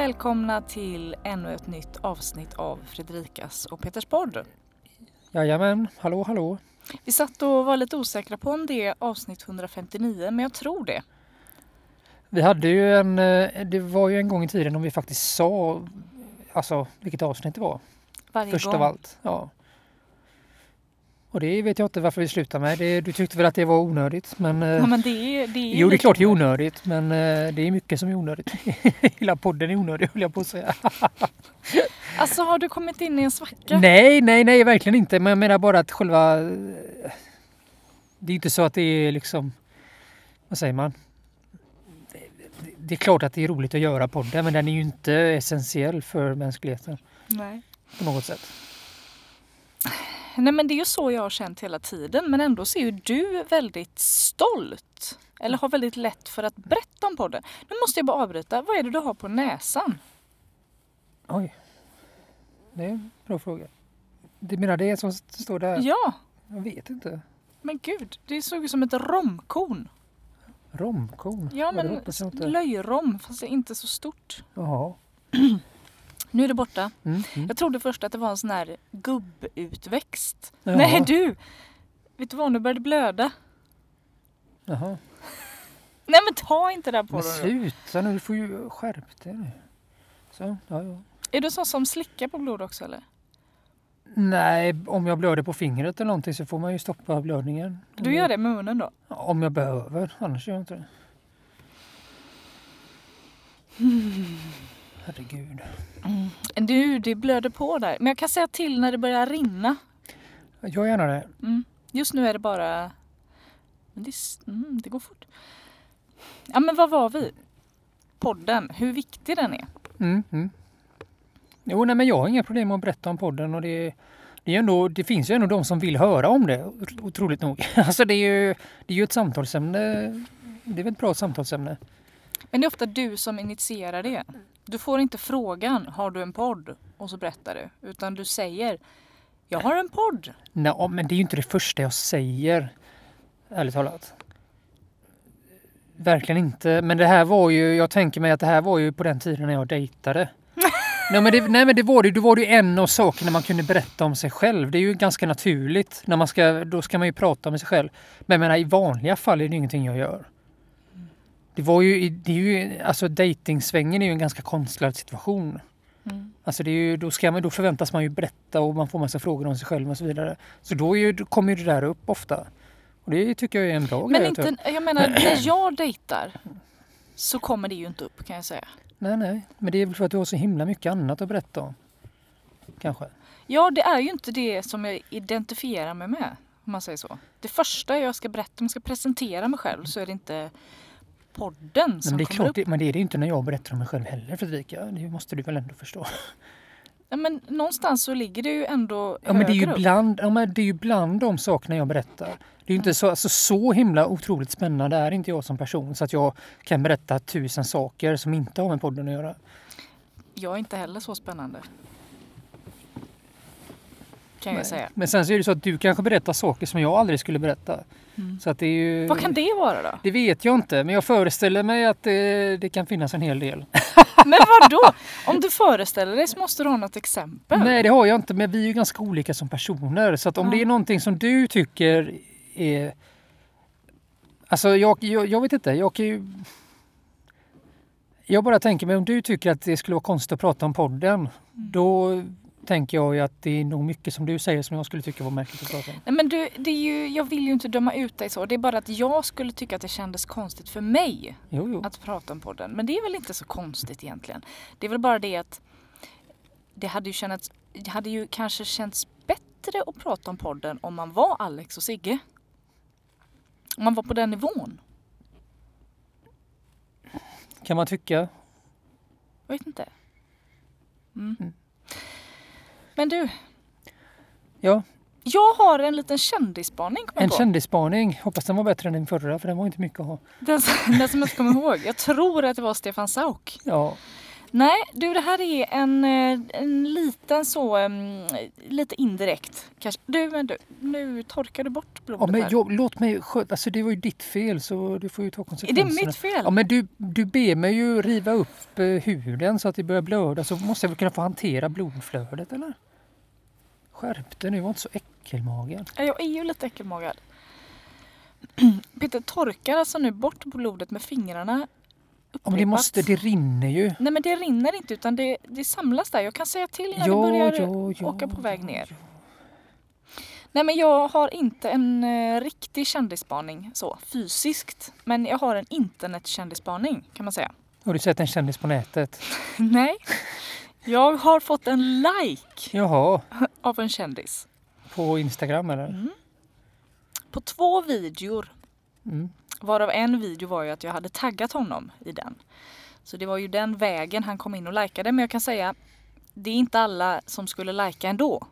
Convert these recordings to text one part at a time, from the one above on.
Välkomna till ännu ett nytt avsnitt av Fredrikas och Peters podd. Jajamän, hallå hallå. Vi satt och var lite osäkra på om det är avsnitt 159 men jag tror det. Vi hade ju en, eh, det var ju en gång i tiden om vi faktiskt sa alltså vilket avsnitt det var. Varje Först gång. av allt. Ja. Och det vet jag inte varför vi slutade med. Det, du tyckte väl att det var onödigt men, eh, Ja, men det är, det är Jo det är klart det är onödigt. men eh, det är mycket som är onödigt. Hela podden är onödig höll jag på att säga. Alltså har du kommit in i en svacka? Nej, nej, nej verkligen inte. Men jag menar bara att själva... eh, Det är inte så att det är liksom... Vad säger man? Det- Det är klart att det är roligt att göra podden men den är ju inte essentiell för mänskligheten Nej. på något sätt. Nej men det är ju så jag har känt hela tiden men ändå så är ju du väldigt stolt. Eller har väldigt lätt för att berätta om podden. Nu måste jag bara avbryta. Vad är det du har på näsan? Oj. Det är en bra fråga. Du menar det som står där? Ja, Jag vet inte. men gud. Det såg ut som ett romkorn. Romkorn? Ja men löjrom fast det är inte så stort. Jaha. Nu är det borta. Mm, mm. Jag trodde först att det var en sån här gubbutväxt. Jaha. Nej du! Vet du vad, nu börjar det blöda. Jaha. Nej men ta inte där på Men dig. nu. sluta nu, du får ju skärp dig nu. Så, ja, ja. Är du sån som slickar på blod också eller? Nej, om jag blöder på fingret eller någonting så får man ju stoppa blödningen. Du gör det med munnen då? Om jag behöver, annars gör jag inte det. Herregud. Du, det blöder på där. Men jag kan säga till när det börjar rinna. Gör gärna det. Mm. Just nu är det bara... Men det, mm, det går fort. Ja men vad var vi? Podden, hur viktig den är. Mm, mm. Jo, nej, men jag har inga problem med att berätta om podden och det, det, är ändå, det finns ju ändå de som vill höra om det, otro- otroligt nog. Alltså det är ju, det är ju ett samtalsämne. Det är väl ett bra samtalsämne. Men det är ofta du som initierar det. Du får inte frågan, har du en podd? Och så berättar du. Utan du säger, jag har en podd. Nej, men det är ju inte det första jag säger. Ärligt talat. Verkligen inte. Men det här var ju, jag tänker mig att det här var ju på den tiden när jag dejtade. nej, men det, nej men det var det, då var det ju en av sakerna man kunde berätta om sig själv. Det är ju ganska naturligt. När man ska, då ska man ju prata med sig själv. Men jag menar, i vanliga fall är det ju ingenting jag gör. Det var ju, det är ju, alltså dejtingsvängen är ju en ganska konstlad situation. Mm. Alltså det är ju, då, ska man, då förväntas man ju berätta och man får massa frågor om sig själv och så vidare. Så då, är ju, då kommer ju det där upp ofta. Och det tycker jag är en bra Men grej. inte, jag menar, när jag dejtar så kommer det ju inte upp kan jag säga. Nej, nej. Men det är väl för att du har så himla mycket annat att berätta om. Kanske. Ja, det är ju inte det som jag identifierar mig med. Om man säger så. Det första jag ska berätta, om jag ska presentera mig själv så är det inte podden Men som det är kommer klart, upp. det, men det är det inte när jag berättar om mig själv heller Fredrika. Det måste du väl ändå förstå. Ja, men någonstans så ligger det ju ändå Ja, men det är ju upp. bland, ja, men det är ju bland de sakerna jag berättar. Det är ju inte så, alltså, så himla otroligt spännande är inte jag som person så att jag kan berätta tusen saker som inte har med podden att göra. Jag är inte heller så spännande. Kan jag Nej. säga. Men sen så är det så att du kanske berättar saker som jag aldrig skulle berätta. Mm. Så att det är ju... Vad kan det vara då? Det vet jag inte, men jag föreställer mig att det, det kan finnas en hel del. Men vad då? Om du föreställer dig så måste du ha något exempel. Nej, det har jag inte, men vi är ju ganska olika som personer. Så att om Ja. det är någonting som du tycker är... Alltså, jag, jag, jag vet inte, jag kan ju... Jag bara tänker mig om du tycker att det skulle vara konstigt att prata om podden, då tänker jag ju att det är nog mycket som du säger som jag skulle tycka var märkligt att prata om. Nej, men du, det är ju, jag vill ju inte döma ut dig så. Det är bara att jag skulle tycka att det kändes konstigt för mig Jo, jo. att prata om podden. Men det är väl inte så konstigt egentligen. Det är väl bara det att det hade ju, det hade ju kanske känts bättre att prata om podden om man var Alex och Sigge. Om man var på den nivån. Kan man tycka. Jag vet inte. Mm. Mm. Men du, Ja, jag har en liten kändisspaning en på. kändisspaning. Hoppas den var bättre än din förra, för den var inte mycket att ha. Den, den som jag inte kommer ihåg. Jag tror att det var Stefan Sauk. Ja, Nej, du det här är en, eh, en liten så, um, lite indirekt kanske. Du, men du, nu torkar du bort blodet Ja, men här. jag, låt mig sköta, alltså det var ju ditt fel så du får ju ta Är konsekvenserna. det mitt fel? Ja men du, du ber mig ju riva upp eh, huden så att det börjar blöda så måste jag väl kunna få hantera blodflödet eller? Skärp dig nu, var inte så äckelmagen. Ja, Jag är ju lite äckelmagad. Peter torkar alltså nu bort blodet med fingrarna Ja, men det måste, det rinner ju. Nej men det rinner inte utan det, det samlas där. Jag kan säga till när Ja, det börjar ja, ja, åka på väg ner. Nej men jag har inte en eh, riktig kändisspaning så fysiskt. Men jag har en internetkändisspaning kan man säga. Har du sett en kändis på nätet? Nej. Jag har fått en like Jaha, av en kändis. på Instagram eller? Mm. På två videor. Mm. Varav en video var ju att jag hade taggat honom i den. Så det var ju den vägen han kom in och likade. Men jag kan säga, det är inte alla som skulle lajka ändå.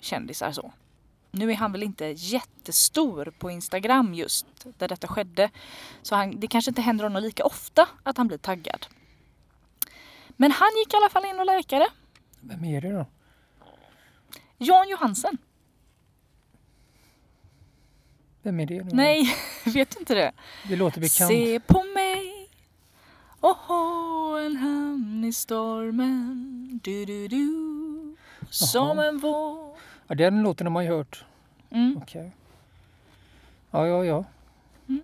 Kändisar så. Nu är han väl inte jättestor på Instagram just där detta skedde. Så han, det kanske inte händer honom lika ofta att han blir taggad. Men han gick i alla fall in och likade. Vem är det då? Jan Johansen. Vem är det nu? Nej, vet du inte det? Det låter bekant. Se på mig ha en hamn i stormen du, du, du Som en våg Ja, den låten har man ju hört. mm. Okej. Ja, ja, ja. Mm.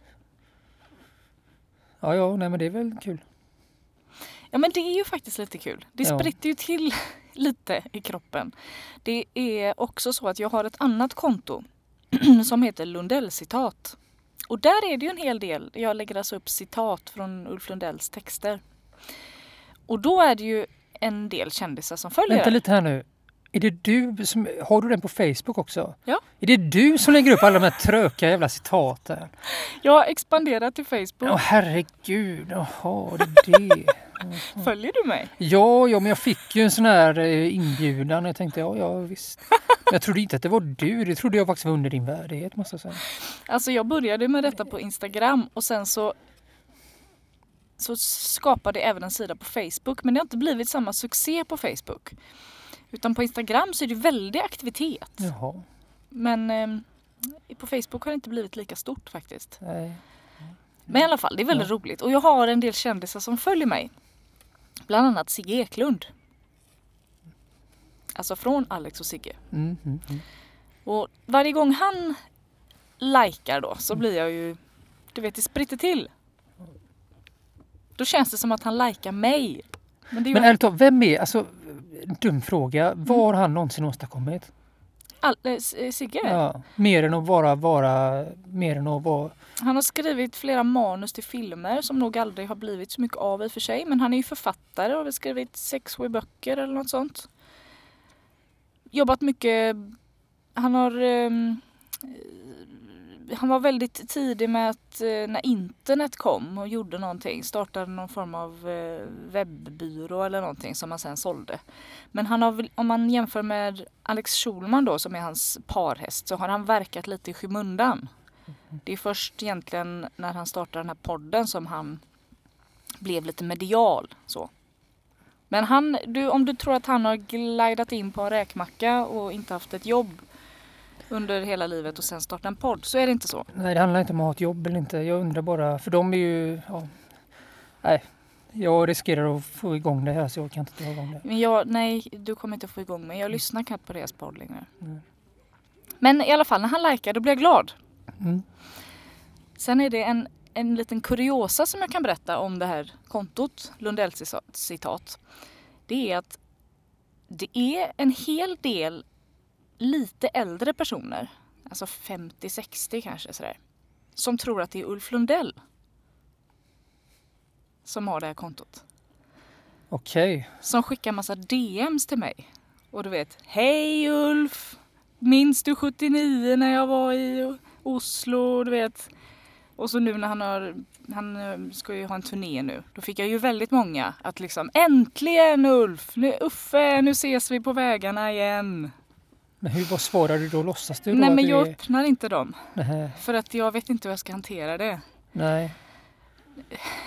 Ja, ja, nej men det är väl kul. Ja men det är ju faktiskt lite kul. Det Ja. spritter ju till lite i kroppen. Det är också så att jag har ett annat konto som heter Lundell-citat. Och där är det ju en hel del. Jag lägger alltså upp citat från Ulf Lundells texter. Och då är det ju en del kändisar som följer. Vänta lite här nu. Är det du som, har du den på Facebook också? Ja. Är det du som lägger upp alla de här tröka jävla citaten? Jag har expanderat till Facebook. Åh herregud, jaha, det är det. Följer du mig? Ja, ja, men jag fick ju en sån här eh, inbjudan jag tänkte ja, ja visst. Men jag trodde inte att det var du, det trodde jag faktiskt var under din värdighet måste jag säga. Alltså jag började med detta på Instagram och sen så så skapade jag även en sida på Facebook men det har inte blivit samma succé på Facebook. Utan på Instagram så är det väldig aktivitet. Jaha, Men eh, på Facebook har det inte blivit lika stort faktiskt. nej. Men i alla fall, det är väldigt roligt. Och jag har en del kändisar som följer mig. Bland annat Sigge Eklund. Alltså från Alex och Sigge. Mm, mm, mm. Och varje gång han likar då så blir jag ju, du vet det spritter till. Då känns det som att han likar mig. Men det är ju Men ärligt talat, vem är, alltså dum fråga, vad har han någonsin åstadkommit? All, eh, S- eh, Sigge. Ja, mer än att vara, vara, mer än att vara, Han har skrivit flera manus till filmer som nog aldrig har blivit så mycket av i och för sig. Men han är ju författare och har väl skrivit sex, sju böcker eller något sånt. Jobbat mycket. Han har eh, han var väldigt tidig med att eh, när internet kom och gjorde någonting, startade någon form av eh, webbyrå eller någonting som han sen sålde. Men han har, om man jämför med Alex Schulman då som är hans parhäst så har han verkat lite i skymundan. Det är först egentligen när han startade den här podden som han blev lite medial. Så. Men han, du, om du tror att han har glidat in på en räkmacka och inte haft ett jobb under hela livet och sen startat en podd så är det inte så. nej det handlar inte om att ha ett jobb eller inte. Jag undrar bara, för de är ju, ja, nej. Jag riskerar att få igång det här så jag kan inte dra igång det. Men jag, nej, du kommer inte få igång mig. Jag lyssnar knappt på deras podd längre. Mm. Men i alla fall, när han likar då blir jag glad. Mm. Sen är det en, en liten kuriosa som jag kan berätta om det här kontot, Lundells cita- citat. Det är att det är en hel del lite äldre personer, alltså 50-60 kanske sådär, som tror att det är Ulf Lundell som har det här kontot. Okej, Som skickar massa DMs till mig. Och du vet, hej Ulf! Minns du 79 när jag var i Oslo? Du vet. Och så nu när han har, han eh, ska ju ha en turné nu. Då fick jag ju väldigt många att liksom, äntligen Ulf! Nu, Uffe, nu ses vi på vägarna igen. Men hur, vad svarar du då? Låtsas du då Nej men jag är, öppnar inte dem. nej, För att jag vet inte hur jag ska hantera det. nej,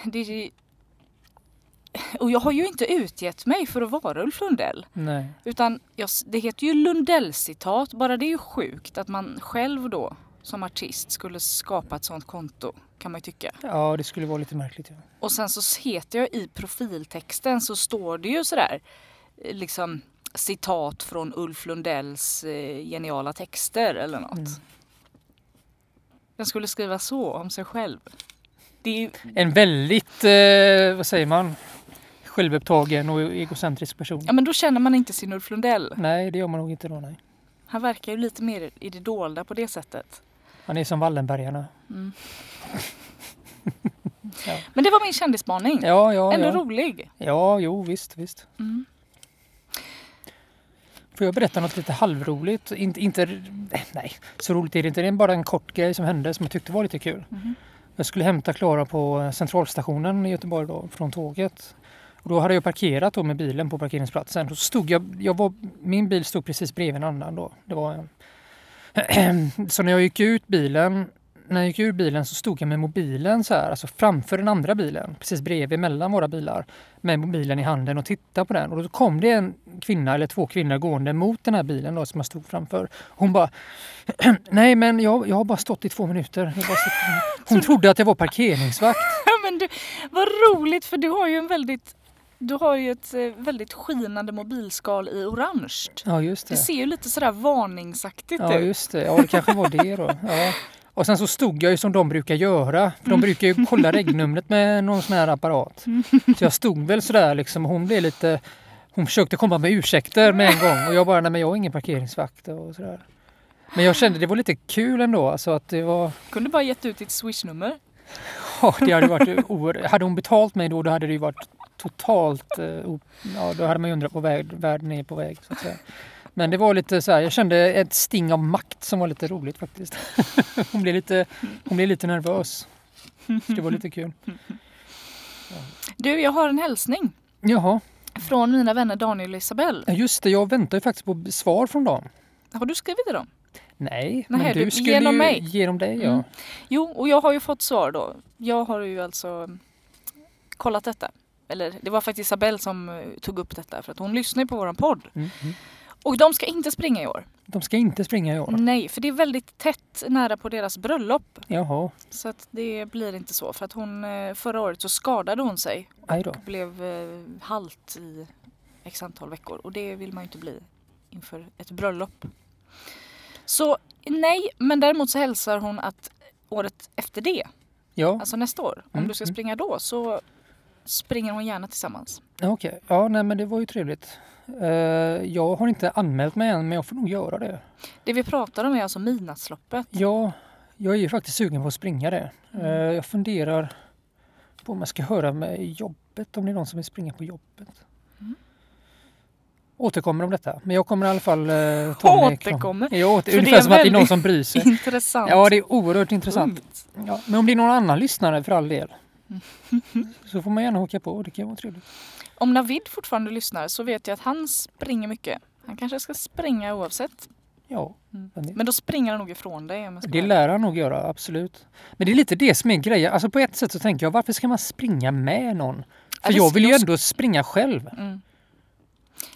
det är, och jag har ju inte utgett mig för att vara Ulf Lundell. Nej. Utan jag, det heter ju Lundell-citat. Bara det är ju sjukt att man själv då som artist skulle skapa ett sånt konto kan man ju tycka. Ja, det skulle vara lite märkligt. Ja. Och sen så heter jag i profiltexten så står det ju sådär liksom citat från Ulf Lundells eh, geniala texter eller något. Mm. Den skulle skriva så om sig själv. Det är ju, En väldigt, eh, vad säger man, självupptagen och egocentrisk person. ja men då känner man inte sin Ulf Lundell. Nej, det gör man nog inte då. Nej. Han verkar ju lite mer i det dolda på det sättet. Han är som Wallenbergarna. Mm. Ja. Men det var min kändisspaning. Ja, ja, Ändå ja. rolig. Ja, jo, visst, visst. Mm. Får jag berätta något lite halvroligt? Inte, inte, nej, så roligt är det inte. Det är bara en kort grej som hände som jag tyckte var lite kul. Mhm. Jag skulle hämta Klara på centralstationen i Göteborg då, från tåget. Och då hade jag parkerat då med bilen på parkeringsplatsen. Då stod jag, jag var, min bil stod precis bredvid en annan då. Det var, så när jag gick ut bilen när jag gick ur bilen så stod jag med mobilen så här, alltså framför den andra bilen, precis bredvid mellan våra bilar, med mobilen i handen och tittade på den. Och då kom det en kvinna eller två kvinnor gående mot den här bilen då, som jag stod framför. Hon bara, nej men jag, jag har bara stått i två minuter. Hon trodde att jag var parkeringsvakt. Ja, men du, vad roligt för du har ju en väldigt du har ju ett eh, väldigt skinande mobilskal i orange. Ja just Det det. ser ju lite sådär varningsaktigt Ja ut. just det, ja det kanske var det då. Ja. Och sen så stod jag ju som de brukar göra. För de brukar ju kolla regnumret med någon sån här apparat. Så jag stod väl sådär liksom. Hon blev lite... Hon försökte komma med ursäkter med en gång och jag bara, nej men jag är ingen parkeringsvakt och sådär. Men jag kände det var lite kul ändå. Alltså att det var... Kunde bara gett ut ditt swishnummer. Ja, det hade varit oerhört... Hade hon betalt mig då, då hade det ju varit totalt... eh, Ja, då hade man ju undrat på väg, världen är på väg så att säga. Men det var lite så här, jag kände ett sting av makt som var lite roligt faktiskt. Hon blev lite, hon blev lite nervös. Det var lite kul. Du, jag har en hälsning Jaha, från mina vänner Daniel och Isabelle. just det. Jag väntar ju faktiskt på svar från dem. Har du skrivit till dem? Nej, Nej, men du- du skulle genom ju mig. genom dig ja. Mm. Jo, och jag har ju fått svar då. Jag har ju alltså kollat detta. Eller det var faktiskt Isabelle som eh, tog upp detta för att hon lyssnar ju på våran podd. Mm, mm. Och de ska inte springa i år. De ska inte springa i år. Nej, för det är väldigt tätt nära på deras bröllop. Jaha, Så att det blir inte så. För att hon eh, förra året så skadade hon sig och blev eh, halt i x antal veckor. Och det vill man ju inte bli inför ett bröllop. Så nej, men däremot så hälsar hon att året efter det, Ja, alltså nästa år, om Mm, du ska mm. springa då så springer hon gärna tillsammans. okej. Ja, nej men det var ju trevligt. Eh, jag har inte anmält mig än, men jag får nog göra det. Det vi pratar om är alltså midnattsloppet. Ja, jag är ju faktiskt sugen på att springa det. Mm. Eh, Jag funderar på om jag ska höra med jobbet, om det är någon som vill springa på jobbet. Mm. Återkommer om detta, men jag kommer i alla fall eh, ta. Återkommer? Jag åter, För ungefär är som att det är någon som bryr sig. Intressant. Ja, det är oerhört intressant. Ja, men om det är någon annan lyssnare för all del så får man gärna haka på. Det kan vara trevligt. Om Navid fortfarande lyssnar så vet jag att han springer mycket. Han kanske ska springa oavsett. Ja, Mm. Men då springer han nog ifrån dig. Det lär han nog göra, absolut. Men det är lite det som är grejen. Alltså på ett sätt så tänker jag, varför ska man springa med någon? För jag vill ju ändå springa själv. Mm.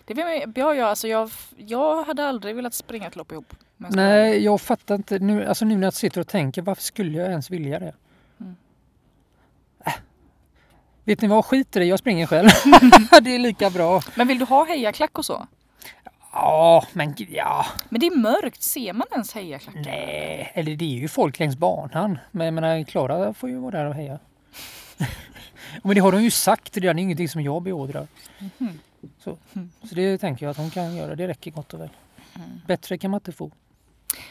Det vill jag, jag, alltså jag, jag hade aldrig velat springa ett lopp ihop. Nej, jag fattar inte. Nu, alltså nu när jag sitter och tänker, varför skulle jag ens vilja det? Mm. Äh. Vet ni vad, skit i det, jag springer själv. det är lika bra. Men vill du ha hejaklack och så? Ja, men ja. Men det är mörkt, ser man ens hejaklackar? Nej, eller det är ju folk längs banan. Men jag menar, Klara får ju vara där och heja. men det har de ju sagt redan, det är ingenting som jag beordrar. Mhm. Så, så det tänker jag att hon kan göra, det räcker gott och väl. Bättre kan man inte få.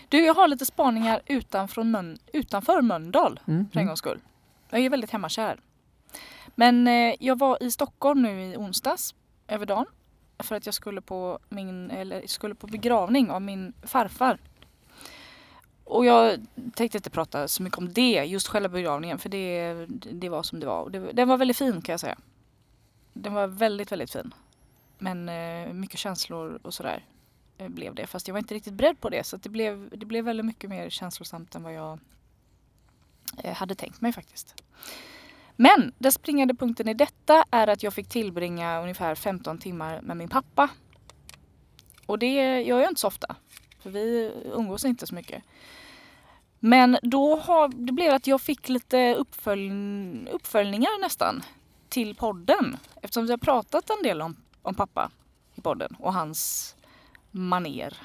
Du, jag har lite spaningar utanför, Mön, utanför Mölndal Mm, för en mm. gångs skull. Jag är väldigt hemmakär. Men eh, jag var i Stockholm nu i onsdags över dagen för att jag skulle på, min, eller skulle på begravning av min farfar. Och jag tänkte inte prata så mycket om det, just själva begravningen, för det, det var som det var. Och det, den var väldigt fin kan jag säga. Den var väldigt, väldigt fin. Men eh, mycket känslor och sådär eh, blev det. Fast jag var inte riktigt beredd på det. Så att det, blev, det blev väldigt mycket mer känslosamt än vad jag eh, hade tänkt mig faktiskt. Men den springande punkten i detta är att jag fick tillbringa ungefär 15 timmar med min pappa. Och det gör jag inte så ofta. För vi umgås inte så mycket. Men då har, det blev att jag fick lite uppfölj, uppföljningar nästan till podden. Eftersom vi har pratat en del om, om pappa i podden och hans maner.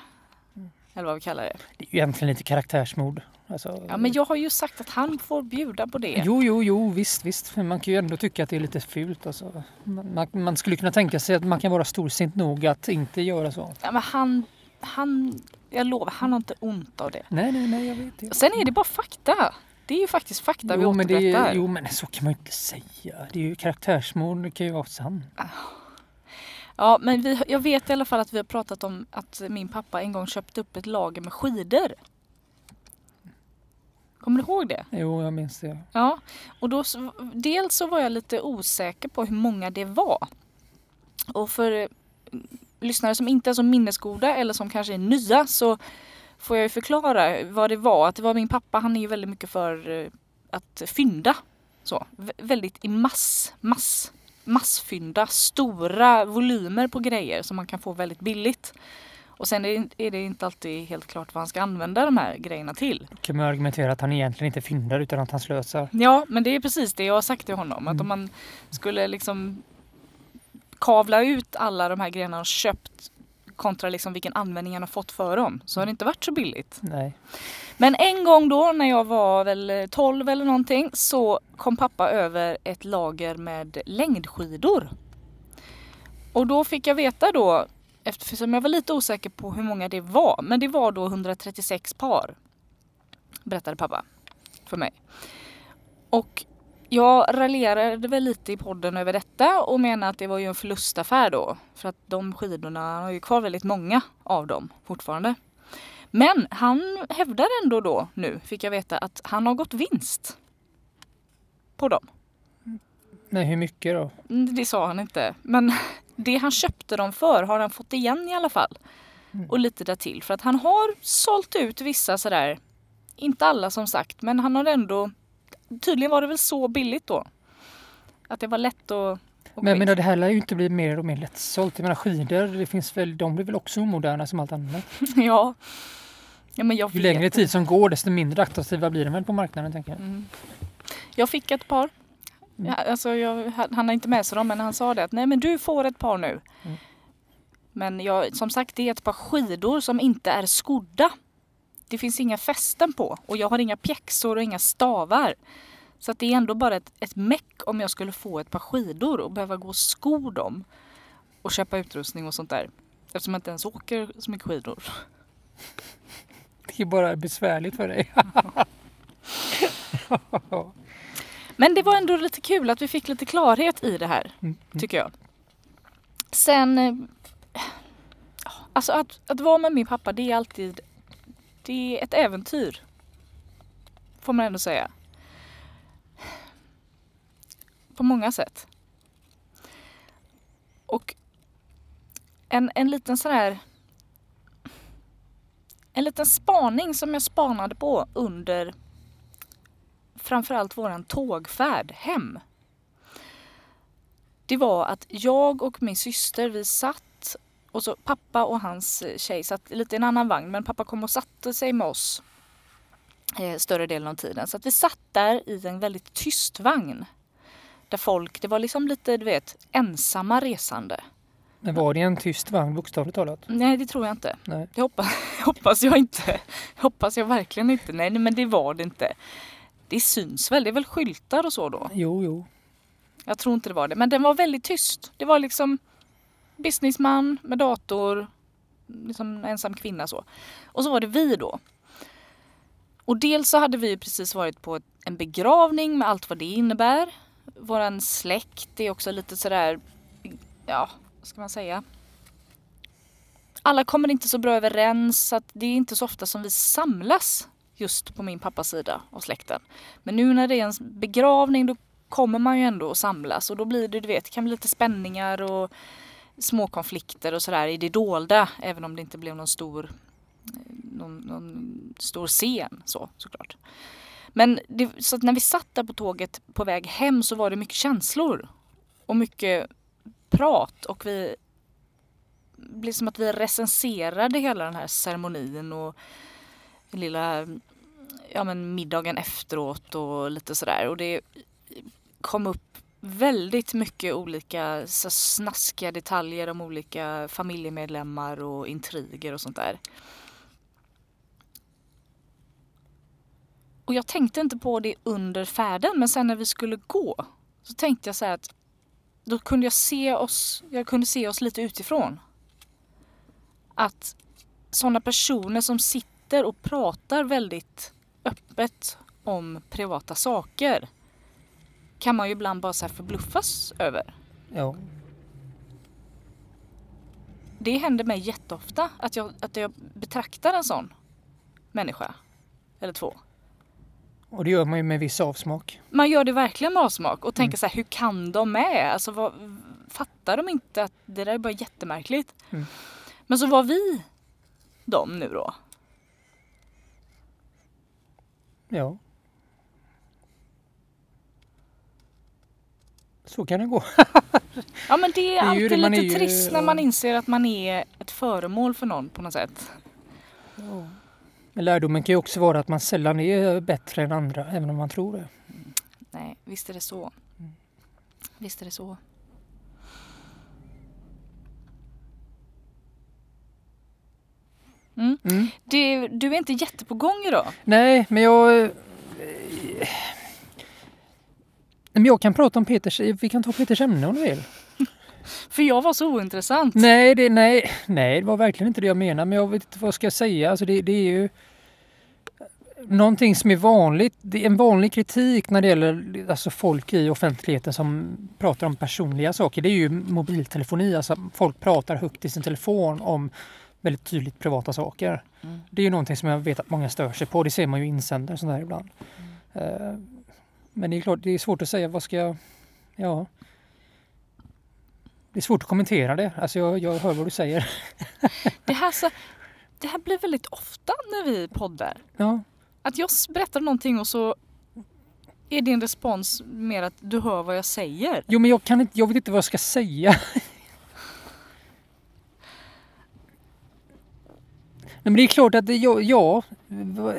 Eller vad vi kallar det. Det är ju egentligen lite karaktärsmord. Alltså, Ja men jag har ju sagt att han får bjuda på det. Jo, jo, jo, visst, visst. Men man kan ju ändå tycka att det är lite fult. Alltså. Man, man skulle kunna tänka sig att man kan vara storsint nog att inte göra så. Ja, men han, han, jag lovar, han har inte ont av det. Nej, nej, nej, jag vet det. Sen är det bara fakta. Det är ju faktiskt fakta vi Jo men, det återberättar. är, jo, men så kan man ju inte säga. Det är ju karaktärsmord, det kan ju vara sant. Ja, men vi, jag vet i alla fall att vi har pratat om att min pappa en gång köpte upp ett lager med skidor. Kommer du ihåg det? Jo, jag minns det. Ja, och då, dels så var jag lite osäker på hur många det var. Och för eh, lyssnare som inte är så minnesgoda eller som kanske är nya så får jag ju förklara vad det var. Att det var min pappa, han är ju väldigt mycket för eh, att fynda. Så, vä- väldigt i mass, mass, massfynda, stora volymer på grejer som man kan få väldigt billigt. Och sen är det, inte alltid helt klart vad han ska använda de här grejerna till. Kan man argumentera att han egentligen inte fyndar utan att han slösar. Ja, men det är precis det jag har sagt till honom. Att Mm. om man skulle liksom kavla ut alla de här grejerna och köpt kontra liksom vilken användning han har fått för dem så har det inte varit så billigt. Nej. Men en gång då när jag var väl 12 eller någonting så kom pappa över ett lager med längdskidor. Och då fick jag veta då, eftersom jag var lite osäker på hur många det var, men det var då 136 par. Berättade pappa för mig. Och jag raljerade väl lite i podden över detta och menade att det var ju en förlustaffär då. För att de skidorna, han har ju kvar väldigt många av dem fortfarande. Men han hävdar ändå då nu, fick jag veta, att han har gått vinst på dem. Nej, hur mycket då? Mm, Det sa han inte. Men det han köpte dem för har han fått igen i alla fall. Mm. Och lite därtill. För att han har sålt ut vissa sådär, inte alla som sagt, men han har ändå, tydligen var det väl så billigt då. Att det var lätt att, Men menar, det här lär ju inte bli mer och mer lättsålt. Jag menar skidor, det finns väl, de blir väl också omoderna som allt annat. ja. ja, men jag Ju längre tid som går desto mindre attraktiva blir de väl på marknaden tänker jag. Mm. Jag fick ett par. Mm. Ja, alltså jag, han har inte med sig dem men han sa det att nej men du får ett par nu. Mm. Men jag, som sagt det är ett par skidor som inte är skodda. Det finns inga fästen på och jag har inga pjäxor och inga stavar. Så att det är ändå bara ett, ett meck om jag skulle få ett par skidor och behöva gå och sko dem. Och köpa utrustning och sånt där. Eftersom jag inte ens åker så mycket skidor. Det är bara besvärligt för dig. Men det var ändå lite kul att vi fick lite klarhet i det här. Mm. tycker jag. Sen, eh, alltså att, att vara med min pappa det är alltid, det är ett äventyr. Får man ändå säga. På många sätt. Och en, en liten sån här en liten spaning som jag spanade på under framförallt våran tågfärd hem det var att jag och min syster vi satt och så pappa och hans tjej satt lite i en annan vagn men pappa kom och satte sig med oss eh, större delen av tiden. Så att vi satt där i en väldigt tyst vagn. Där folk, det var liksom lite du vet ensamma resande. Men var det en tyst vagn bokstavligt talat? Nej det tror jag inte. Nej. Det hoppas, hoppas jag inte. hoppas jag verkligen inte. Nej, men det var det inte. Det syns väl, det är väl skyltar och så då. Jo, jo. Jag tror inte det var det. Men den var väldigt tyst. Det var liksom businessman med dator, liksom en ensam kvinna så. Och så var det vi då. Och dels så hade vi precis varit på en begravning med allt vad det innebär. Våran släkt är också lite sådär, ja, vad ska man säga? Alla kommer inte så bra överens så att det är inte så ofta som vi samlas just på min pappas sida av släkten. Men nu när det är en begravning då kommer man ju ändå att samlas och då blir det, du vet, kan bli lite spänningar och små konflikter och sådär i det dolda även om det inte blev någon stor, eh, någon, någon stor scen så såklart. Men det, så att när vi satt där på tåget på väg hem så var det mycket känslor. Och mycket prat och vi det blev som att vi recenserade hela den här ceremonin och lilla ja, men middagen efteråt och lite sådär. Och det kom upp väldigt mycket olika så snaskiga detaljer om olika familjemedlemmar och intriger och sånt där. Och jag tänkte inte på det under färden men sen när vi skulle gå så tänkte jag så här att då kunde jag se oss, jag kunde se oss lite utifrån. Att sådana personer som sitter och pratar väldigt öppet om privata saker kan man ju ibland bara så förbluffas över. Ja. Det händer mig jätteofta att jag, att jag betraktar en sån människa. Eller två. Och det gör man ju med viss avsmak. Man gör det verkligen med avsmak och tänker så här, hur kan de med? Alltså vad, fattar de inte att det där är bara jättemärkligt? Mm. Men så var vi de nu då. Ja. Så kan det gå. Ja men det är, är ju alltid det, man lite är ju- trist när ja. man inser att man är ett föremål för någon på något sätt. Men lärdomen kan ju också vara att man sällan är bättre än andra, även om man tror det. Nej, visst är det så. Visst är det så. Mm. Mm. Det, du är inte jättepågång idag. Nej, men jag... eh, Men jag kan prata om Peters... Vi kan ta Peters ämne om du vill. För jag var så ointressant. Nej, det, nej, nej, det var verkligen inte det jag menar. Men jag vet inte vad jag ska säga. Alltså det, det är ju någonting som är vanligt. Det är en vanlig kritik när det gäller alltså folk i offentligheten som pratar om personliga saker. Det är ju mobiltelefoni. Alltså folk pratar högt i sin telefon om väldigt tydligt privata saker. Mm. Det är ju någonting som jag vet att många stör sig på. Det ser man ju i insändare och sånt där ibland. Eh, Men det är klart, det är svårt att säga vad ska jag... Ja. Det är svårt att kommentera det. Alltså jag, jag hör vad du säger. Det, här så, det här blir väldigt ofta när vi poddar. Ja, Att jag berättar någonting och så är din respons mer att du hör vad jag säger. Jo, men jag, kan inte, jag vet inte vad jag ska säga. Men det är klart att det, ja, ja.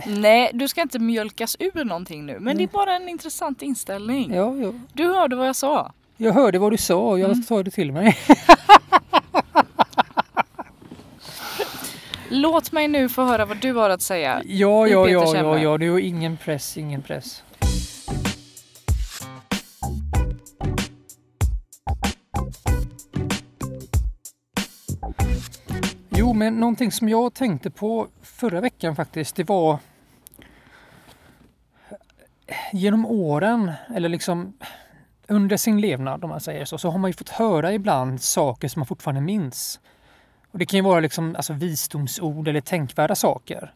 Nej, du ska inte mjölkas ur någonting nu. Men Nej. det är bara en intressant inställning. ja, ja. Du hörde vad jag sa. Jag hörde vad du sa och jag Mm. tar det till mig. Låt mig nu få höra vad du har att säga. Ja, ja, ja, ja, ja. Det är ingen press, ingen press. Jo, men någonting som jag tänkte på förra veckan faktiskt, det var genom åren, eller liksom under sin levnad om man säger så, så har man ju fått höra ibland saker som man fortfarande minns. Och det kan ju vara liksom, alltså, visdomsord eller tänkvärda saker.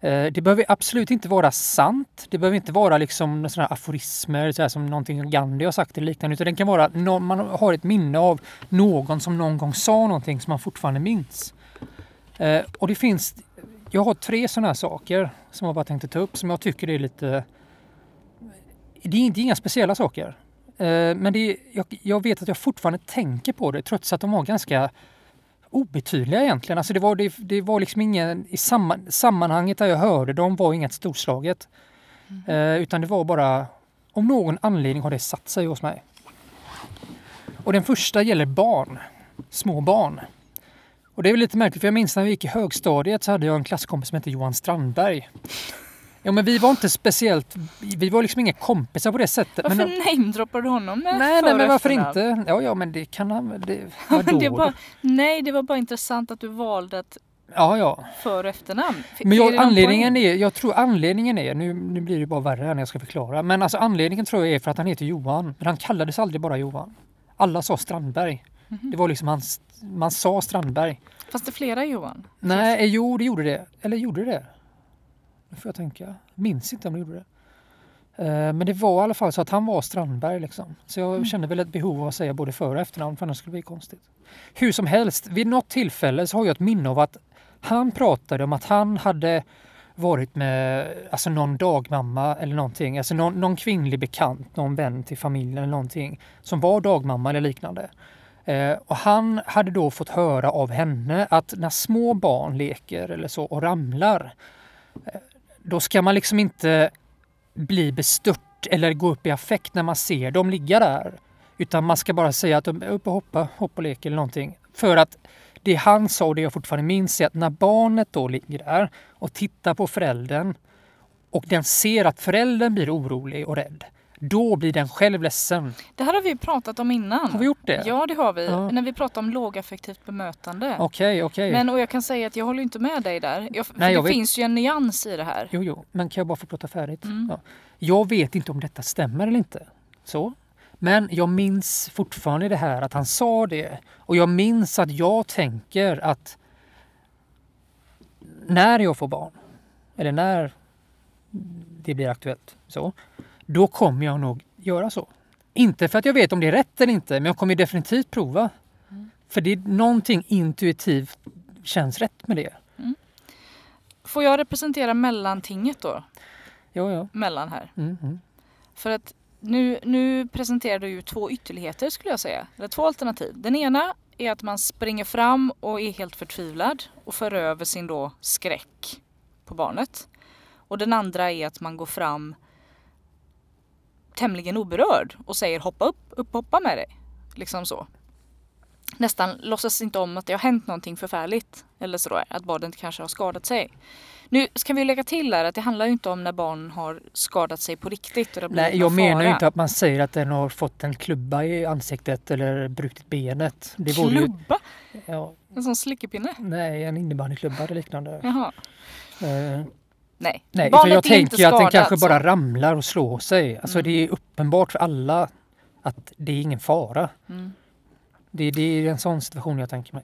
Eh, Det behöver absolut inte vara sant. Det behöver inte vara liksom sådana här aforismer så här som någonting Gandhi har sagt eller liknande. Utan det kan vara att man har ett minne av någon som någon gång sa någonting som man fortfarande minns. Eh, Och det finns, jag har tre sådana här saker som jag bara tänkte ta upp som jag tycker är lite... Det är inte inga speciella saker. Eh, Men det är, jag, jag vet att jag fortfarande tänker på det trots att de var ganska obetydliga egentligen. Alltså det, var, det, det var liksom ingen... I samman, sammanhanget där jag hörde dem var inget storslaget. Eh, utan det var bara... Om någon anledning har det satt sig hos mig. Och den första gäller barn. Små barn. Och det är väl lite märkligt för jag minns när vi gick i högstadiet så hade jag en klasskompis som hette Johan Strandberg. Ja men vi var inte speciellt... Vi var liksom inga kompisar på det sättet. Varför men, namedroppar du honom med nej, nej men varför inte? Ja, ja men det kan han väl... Det, Men det är nej, det var bara intressant att du valde ett Ja, ja. för och efternamn. Men är jag, någon anledningen poäng? är, jag tror anledningen är, nu, nu blir det bara värre här när jag ska förklara, men alltså anledningen tror jag är för att han heter Johan. Men han kallades aldrig bara Johan. Alla sa Strandberg. Mhm. Det var liksom hans, man sa Strandberg. Fast det flera Johan. Nej, jo det gjorde det. Eller gjorde det? Nu får jag tänka. Minns inte om det gjorde det. Eh, Men det var i alla fall så att han var Strandberg liksom. Så jag kände väl ett behov av att säga både för och efternamn för annars skulle det bli konstigt. Hur som helst, vid något tillfälle så har jag ett minne av att han pratade om att han hade varit med alltså någon dagmamma eller någonting, alltså någon, någon kvinnlig bekant, någon vän till familjen eller någonting som var dagmamma eller liknande. Eh, och han hade då fått höra av henne att när små barn leker eller så och ramlar, eh, då ska man liksom inte bli bestört eller gå upp i affekt när man ser dem ligga där. Utan man ska bara säga att de är uppe och hoppa, hoppa och leker eller någonting. För att det han sa och det jag fortfarande minns är att när barnet då ligger där och tittar på föräldern och den ser att föräldern blir orolig och rädd. Då blir den själv ledsen. Det här har vi ju pratat om innan. Har vi gjort det? Ja, det har vi. Ja. När vi pratar om lågaffektivt bemötande. Okej, okej. Men och jag kan säga att jag håller inte med dig där. Jag, för Nej, det vet. finns ju en nyans i det här. Jo, jo, men kan jag bara få prata färdigt? Mm. Ja. Jag vet inte om detta stämmer eller inte. Så. Men jag minns fortfarande det här att han sa det. Och jag minns att jag tänker att när jag får barn, eller när det blir aktuellt, så, då kommer jag nog göra så. Inte för att jag vet om det är rätt eller inte, men jag kommer definitivt prova. För det är någonting intuitivt känns rätt med det. Får jag representera mellantinget då? Ja, ja. Mellan här. Mm, mm. För att nu, nu presenterar du ju två ytterligheter skulle jag säga. Eller två alternativ. Den ena är att man springer fram och är helt förtvivlad och för över sin då skräck på barnet. Och den andra är att man går fram tämligen oberörd och säger hoppa upp, upp hoppa med dig. Liksom så. Nästan låtsas inte om att det har hänt någonting förfärligt. Eller sådär, att barnet kanske har skadat sig. Nu ska vi lägga till här att det handlar inte om när barn har skadat sig på riktigt. Och det Nej, jag menar ju fara. inte att man säger att den har fått en klubba i ansiktet eller brutit benet. Det vore ju, Klubba? ja, En sån slickepinne? nej, en innebandyklubba eller liknande. Jaha. Eh, Nej, nej, barnet för jag är inte tänker ju att den kanske så. bara ramlar och slår sig. Alltså Mm. det är uppenbart för alla att det är ingen fara. Mm. Det, det är en sån situation jag tänker mig.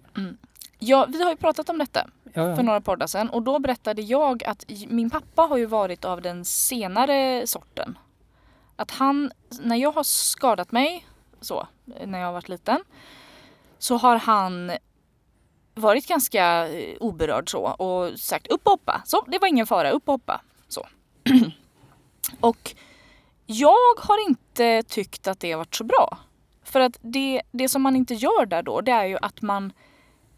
Ja, vi har ju pratat om detta Ja, för ja. några poddar sedan och då berättade jag att min pappa har ju varit av den senare sorten. Att han, när jag har skadat mig så, när jag har varit liten, så har han varit ganska eh, oberörd så och sagt upp och hoppa. Så, det var ingen fara, upp och hoppa. Så. och jag har inte tyckt att det har varit så bra. För att det, det som man inte gör där då, det är ju att man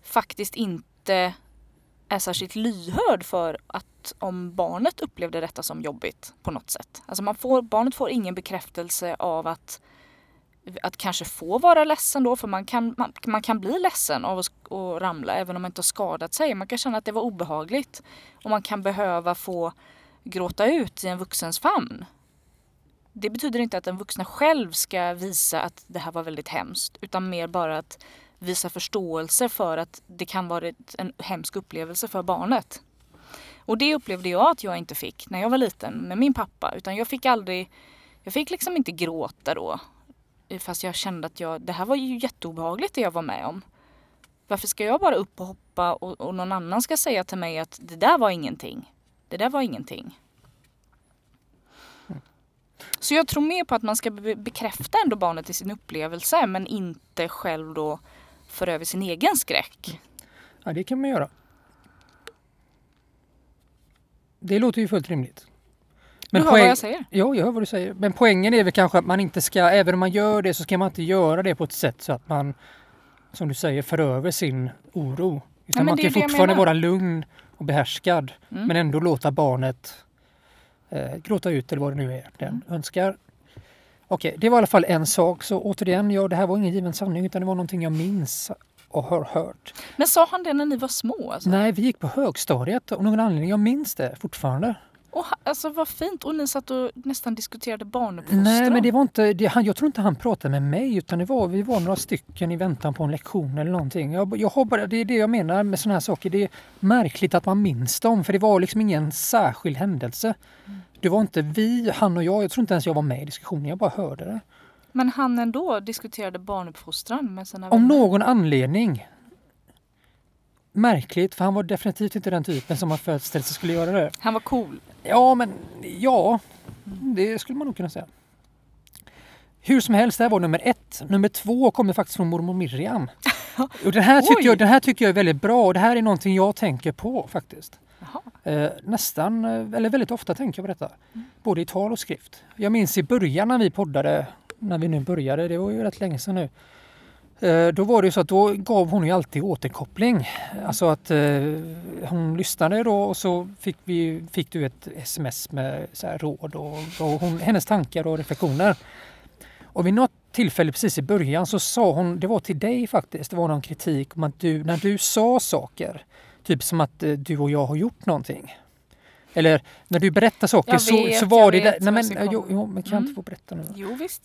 faktiskt inte är särskilt lyhörd för att om barnet upplevde detta som jobbigt på något sätt. Alltså man får, barnet får ingen bekräftelse av att, att kanske få vara ledsen då, för man kan, man, man kan bli ledsen av att, att ramla även om man inte har skadat sig. Man kan känna att det var obehagligt och man kan behöva få gråta ut i en vuxens famn. Det betyder inte att den vuxna själv ska visa att det här var väldigt hemskt utan mer bara att visa förståelse för att det kan vara en hemsk upplevelse för barnet. Och det upplevde jag att jag inte fick när jag var liten med min pappa. Utan jag fick aldrig, jag fick liksom inte gråta då. Fast jag kände att jag, det här var ju jätteobehagligt det jag var med om. Varför ska jag bara upp och hoppa och, och någon annan ska säga till mig att det där var ingenting. Det där var ingenting. Så jag tror mer på att man ska be- bekräfta ändå barnet i sin upplevelse men inte själv då för över sin egen skräck. ja, det kan man göra. Det låter ju fullt rimligt du hör vad jag säger. Ja, jag hör vad du säger. Men poängen är väl kanske att man inte ska, även om man gör det så ska man inte göra det på ett sätt så att man, som du säger, för över sin oro. Utan men man kan fortfarande vara lugn och behärskad. Mm. Men ändå låta barnet eh, gråta ut eller vad det nu är den Mm. önskar. Okej, det var i alla fall en sak. Så återigen, ja, det här var ingen given sanning utan det var någonting jag minns och har hört. Men sa han det när ni var små? Alltså? Nej, vi gick på högstadiet av någon anledning. Jag minns det fortfarande. Och, alltså vad fint. Och ni satt och nästan diskuterade barnuppfostran. Nej, men det var inte, det, han, jag tror inte han pratade med mig utan det var, vi var några stycken i väntan på en lektion eller någonting. Jag, jag har bara, det är det jag menar med sådana här saker. Det är märkligt att man minns dem för det var liksom ingen särskild händelse. Det var inte vi, han och jag, jag tror inte ens jag var med i diskussionen, jag bara hörde det. Men han ändå diskuterade barnuppfostran med sina Om vänner. någon anledning Märkligt, för han var definitivt inte den typen som har föreställt sig skulle göra det. Han var cool. Ja, men ja, det skulle man nog kunna säga. Hur som helst, det här var nummer ett. Nummer två kommer faktiskt från mormor Miriam. Och den, här tycker Oj. jag, den här tycker jag är väldigt bra och det här är någonting jag tänker på faktiskt. Eh, nästan, eh, eller väldigt ofta tänker jag på detta. Både i tal och skrift. Jag minns i början när vi poddade, när vi nu började, det var ju rätt länge sedan nu. Eh, då var det ju så att då gav hon ju alltid återkoppling. Alltså att eh, hon lyssnade då och så fick, vi, fick du ett sms med råd och, och hon, hennes tankar och reflektioner. Och vid något tillfälle precis i början så sa hon, det var till dig faktiskt, det var någon kritik om att du, när du sa saker, typ som att eh, du och jag har gjort någonting. Eller när du berättar saker Jag så, vet, så var jag det där, vet nej vad men, jo, jo, men kan jag Mm. inte få berätta nu? Jo visst.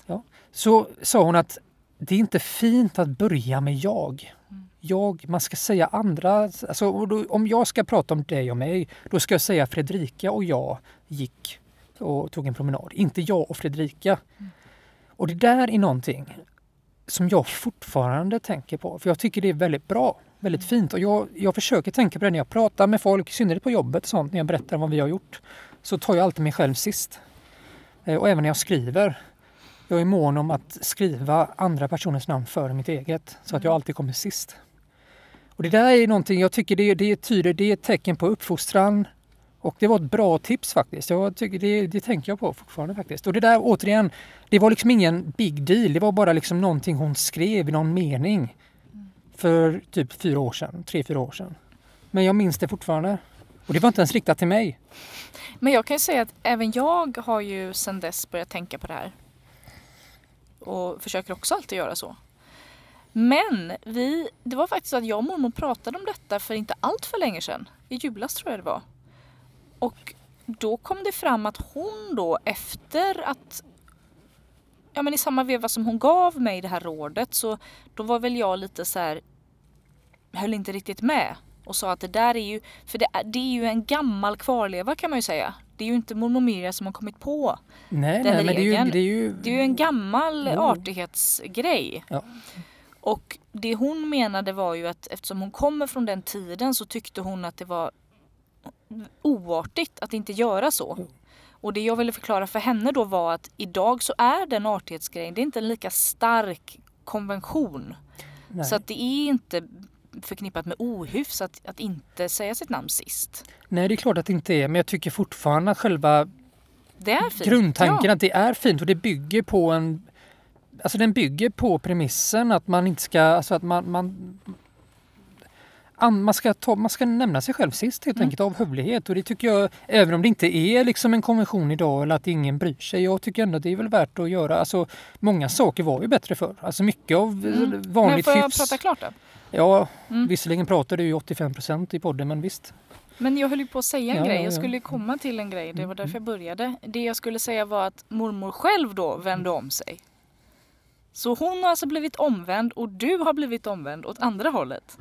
Så sa hon att det är inte fint att börja med jag. Jag, man ska säga andra, alltså, om jag ska prata om dig och mig, då ska jag säga Fredrika och jag gick och tog en promenad. Inte jag och Fredrika. Mm. Och det där är någonting som jag fortfarande tänker på, för jag tycker det är väldigt bra, väldigt fint. Och jag, jag försöker tänka på det när jag pratar med folk, i synnerhet på jobbet och sånt, när jag berättar om vad vi har gjort. Så tar jag alltid mig själv sist. Eh, och även när jag skriver. Jag är mån om att skriva andra personers namn före mitt eget, så att jag alltid kommer sist. Och det där är någonting jag tycker det, det tyder, det är ett tecken på uppfostran. Och det var ett bra tips faktiskt. Jag tycker det, det tänker jag på fortfarande faktiskt. Och det där återigen, det var liksom ingen big deal. Det var bara liksom någonting hon skrev i någon mening. För typ fyra år sedan, tre, fyra år sedan. Men jag minns det fortfarande. Och det var inte ens riktat till mig. Men jag kan ju säga att även jag har ju sedan dess börjat tänka på det här. Och försöker också alltid göra så. Men vi, det var faktiskt så att jag och mormor pratade om detta för inte allt för länge sedan. I julas tror jag det var. Och då kom det fram att hon då efter att Ja men i samma veva som hon gav mig det här rådet så då var väl jag lite så här höll inte riktigt med och sa att det där är ju, för det är, det är ju en gammal kvarleva kan man ju säga. Det är ju inte mormor Mirja som har kommit på. Nej, Den nej, men det är, ju, regeln. det är ju... Det är ju en gammal Jo. artighetsgrej. Ja. Och det hon menade var ju att eftersom hon kommer från den tiden så tyckte hon att det var oartigt att inte göra så. Jo. Och det jag ville förklara för henne då var att idag så är den artighetsgrejen, det är inte en lika stark konvention. nej. Så att det är inte förknippat med ohyfs att, att inte säga sitt namn sist. nej, det är klart att det inte är. Men jag tycker fortfarande att själva grundtanken Ja. att det är fint och det bygger på en Alltså den bygger på premissen att man inte ska, alltså att man, man an- man ska, ta, man ska nämna sig själv sist helt Mm. enkelt av hövlighet och det tycker jag, även om det inte är liksom en konvention idag eller att ingen bryr sig, jag tycker ändå att det är väl värt att göra. Alltså många saker var ju bättre förr. Alltså mycket av Mm. eh, Men vanligt får jag hyfs. prata klart då? Ja, Mm. visserligen pratar du ju 85% i podden men visst. Men jag höll ju på att säga en Ja, grej. ja, Jag ja. skulle komma till en grej. Det var Mm, därför jag började. Det jag skulle säga var att mormor själv då vände om sig. Så hon har alltså blivit omvänd och du har blivit omvänd åt andra hållet.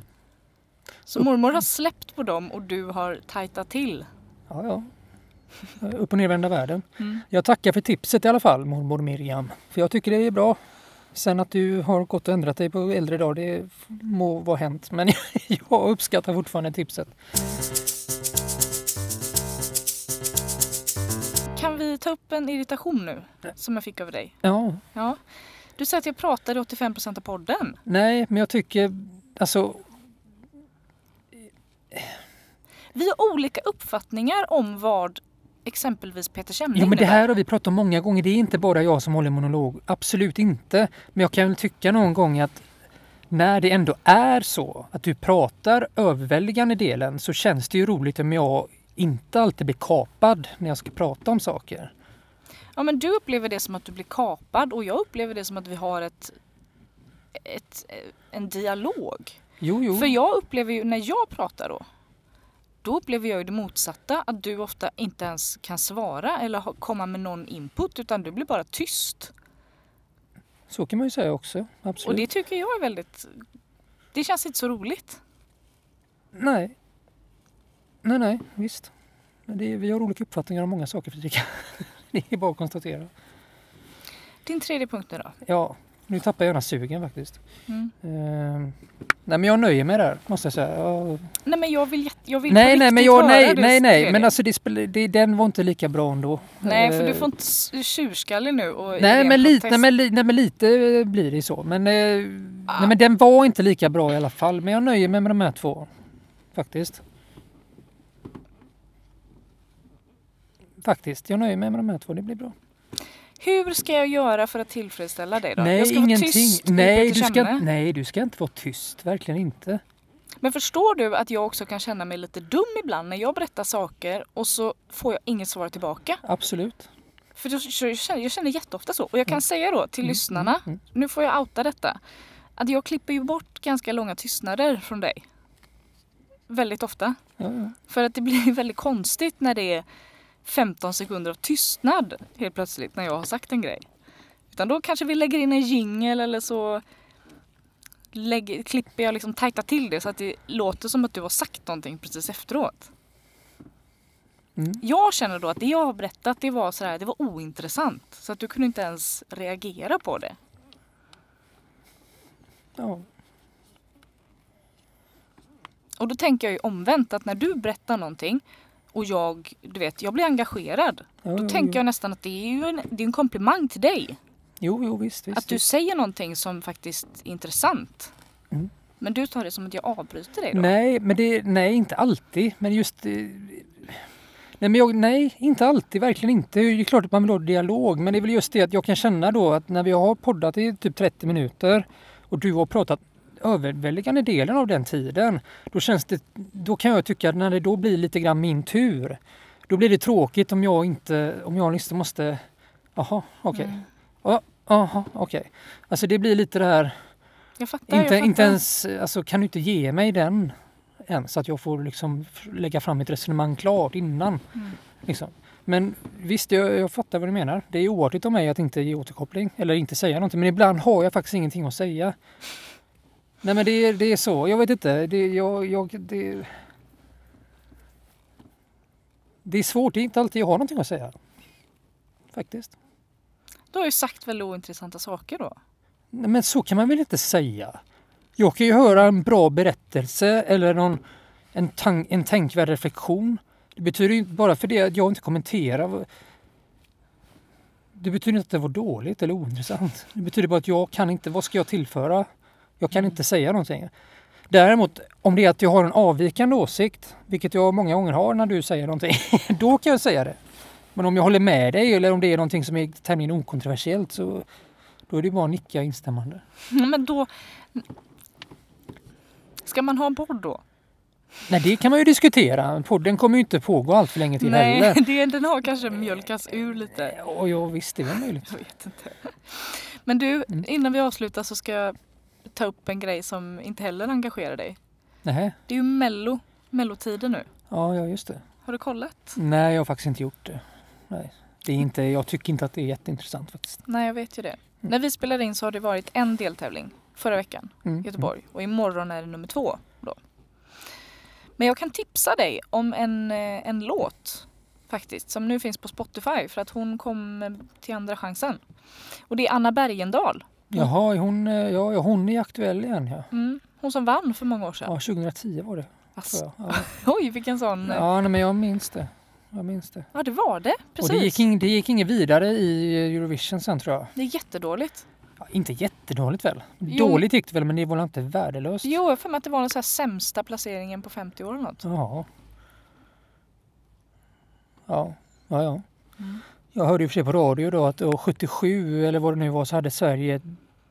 Så mormor har släppt på dem och du har tajtat till. Ja, ja. Upp och nervända världen. Mm. Jag tackar för tipset i alla fall, mormor Miriam. För jag tycker det är bra. Sen att du har gått och ändrat dig på äldre dag, det må vara hänt. Men jag uppskattar fortfarande tipset. Kan vi ta upp en irritation nu? Som jag fick över dig. Ja, Ja. Du säger att jag pratade 85% av podden. nej, men jag tycker alltså Vi har olika uppfattningar om vad exempelvis Peter Kemne Jo men det här har vi pratat om många gånger. Det är inte bara jag som håller monolog. Absolut inte. Men jag kan väl tycka någon gång att när det ändå är så att du pratar överväldigande delen så känns det ju roligt om jag inte alltid blir kapad när jag ska prata om saker. Ja men du upplever det som att du blir kapad och jag upplever det som att vi har ett, ett, en dialog. Jo, jo. För jag upplever ju, när jag pratar då, då upplever jag ju det motsatta. Att du ofta inte ens kan svara eller komma med någon input utan du blir bara tyst. Så kan man ju säga också. Absolut. Och det tycker jag är väldigt, det känns inte så roligt. Nej. Nej, nej, visst. Är, vi har olika uppfattningar om många saker Fredrika. det är bara att konstatera. Din tredje punkt nu då? Ja, nu tappar jag gärna sugen faktiskt. Mm. Ehm, nej men jag nöjer mig där måste jag säga. Jag, Nej men jag vill, jag vill nej på nej men jag, höra nej det nej nej men alltså det, spel- det, den var inte lika bra ändå. Nej för du Eh, får inte tjurskallig nu och Nej men, lite, nej, men, nej men lite blir det så. Men, eh, nej men den var inte lika bra i alla fall. Men jag nöjer mig med de här två. Faktiskt. faktiskt. Jag nöjer mig med de här två, det blir bra. Hur ska jag göra för att tillfredsställa dig då? Nej, jag ska ingenting. vara tyst nej, du ska, nej, du ska inte vara tyst. Verkligen inte. Men förstår du att jag också kan känna mig lite dum ibland när jag berättar saker och så får jag inget svar tillbaka? Absolut. För jag jag känner, jag känner jätteofta så. Och jag kan säga då till Mm, lyssnarna, mm, nu får jag outa detta, att jag klipper ju bort ganska långa tystnader från dig. Väldigt ofta. Ja, ja. För att det blir väldigt konstigt när det är 15 sekunder av tystnad helt plötsligt när jag har sagt en grej. Utan då kanske vi lägger in en jingel eller så lägger, klipper jag liksom tajta till det så att det låter som att du har sagt någonting precis efteråt. Mm. Jag känner då att det jag har berättat det var, så här, det var ointressant. Så att du kunde inte ens reagera på det. ja. Och då tänker jag ju omvänt att när du berättar någonting och jag, du vet, jag blir engagerad. ja Då tänker jag nästan att det är ju en, det är en komplimang till dig. Jo, jo, visst. visst Att du visst. säger någonting som faktiskt är intressant. Mm. Men du tar det som att jag avbryter dig då? Nej, men det, nej, inte alltid. Men just... eh, Nej, men jag, nej, inte alltid. Verkligen inte. Det är klart att man vill ha dialog. Men det är väl just det att jag kan känna då att när vi har poddat i typ 30 minuter och du har pratat överväldigande delen av den tiden. Då känns det, då kan jag tycka att när det då blir lite grann min tur. Då blir det tråkigt om jag inte, om jag liksom måste, jaha, okej. Mm. Ja, Jaha, okej. Alltså det blir lite det här, Jag fattar. inte, jag inte fattar. ens, alltså kan du inte ge mig den än så att jag får liksom lägga fram ett resonemang klart innan. Mm. Liksom. Men visst, jag, jag fattar vad du menar. Det är oartigt av mig att inte ge återkoppling eller inte säga någonting. Men ibland har jag faktiskt ingenting att säga. Nej men det, är- det är så, jag vet inte. Det, jag, jag, det, det är svårt, det är inte alltid jag har någonting att säga. Faktiskt. Du har ju sagt väldigt ointressanta saker då. Nej, men så kan man väl inte säga? Jag kan ju höra en bra berättelse eller någon, en, tan- en tänkvärd reflektion. Det betyder ju inte bara för det att jag inte kommenterar. Det betyder inte att det var dåligt eller ointressant. Det betyder bara att jag kan inte, vad ska jag tillföra? Jag kan inte säga någonting. Däremot om det är att jag har en avvikande åsikt, vilket jag många gånger har när du säger någonting, då kan jag säga det. Men om jag håller med dig eller om det är någonting som är tämligen okontroversiellt så då är det bara att nicka instämmande. Ja, Men då... Ska man ha en podd då? Nej, det kan man ju diskutera. Podden kommer ju inte pågå allt för länge till Nej, heller. det, den har kanske mjölkats ur lite. Ja, visst, det är möjligt. Jag vet inte. Men du, Mm. innan vi avslutar så ska jag ta upp en grej som inte heller engagerar dig. Nej, Det är ju mello, mellotider nu. ja, ja, just det. Har du kollat? Nej, jag har faktiskt inte gjort det. Nej. Det är inte, jag tycker inte att det är jätteintressant faktiskt. Nej, jag vet ju det. När vi spelar in så har det varit en deltävling förra veckan Mm. i Göteborg och imorgon är det nummer två. Då. Men jag kan tipsa dig om en, eh, en låt faktiskt som nu finns på Spotify för att hon kom till andra chansen. Och det är Anna Bergendahl. Jaha, hon, eh, ja, ja, hon är aktuell igen ja. Mm, hon som vann för många år sedan. Ja, 2010 var det. Jag. Ja, Oj, vilken sån... Ja, ja nej, men jag minns det. Jag minns det. det var det. Precis. Och det gick, in, det gick inget vidare i Eurovision sen tror jag. Det är jättedåligt. Ja, inte jättedåligt väl? Jo. Dåligt gick det väl, men det var väl inte värdelöst? Jo, jag för mig att det var den så här sämsta placeringen på 50 år eller något. Ja. Ja, ja, ja. Mm. Jag hörde ju för sig på radio då att år 77 eller vad det nu var så hade Sverige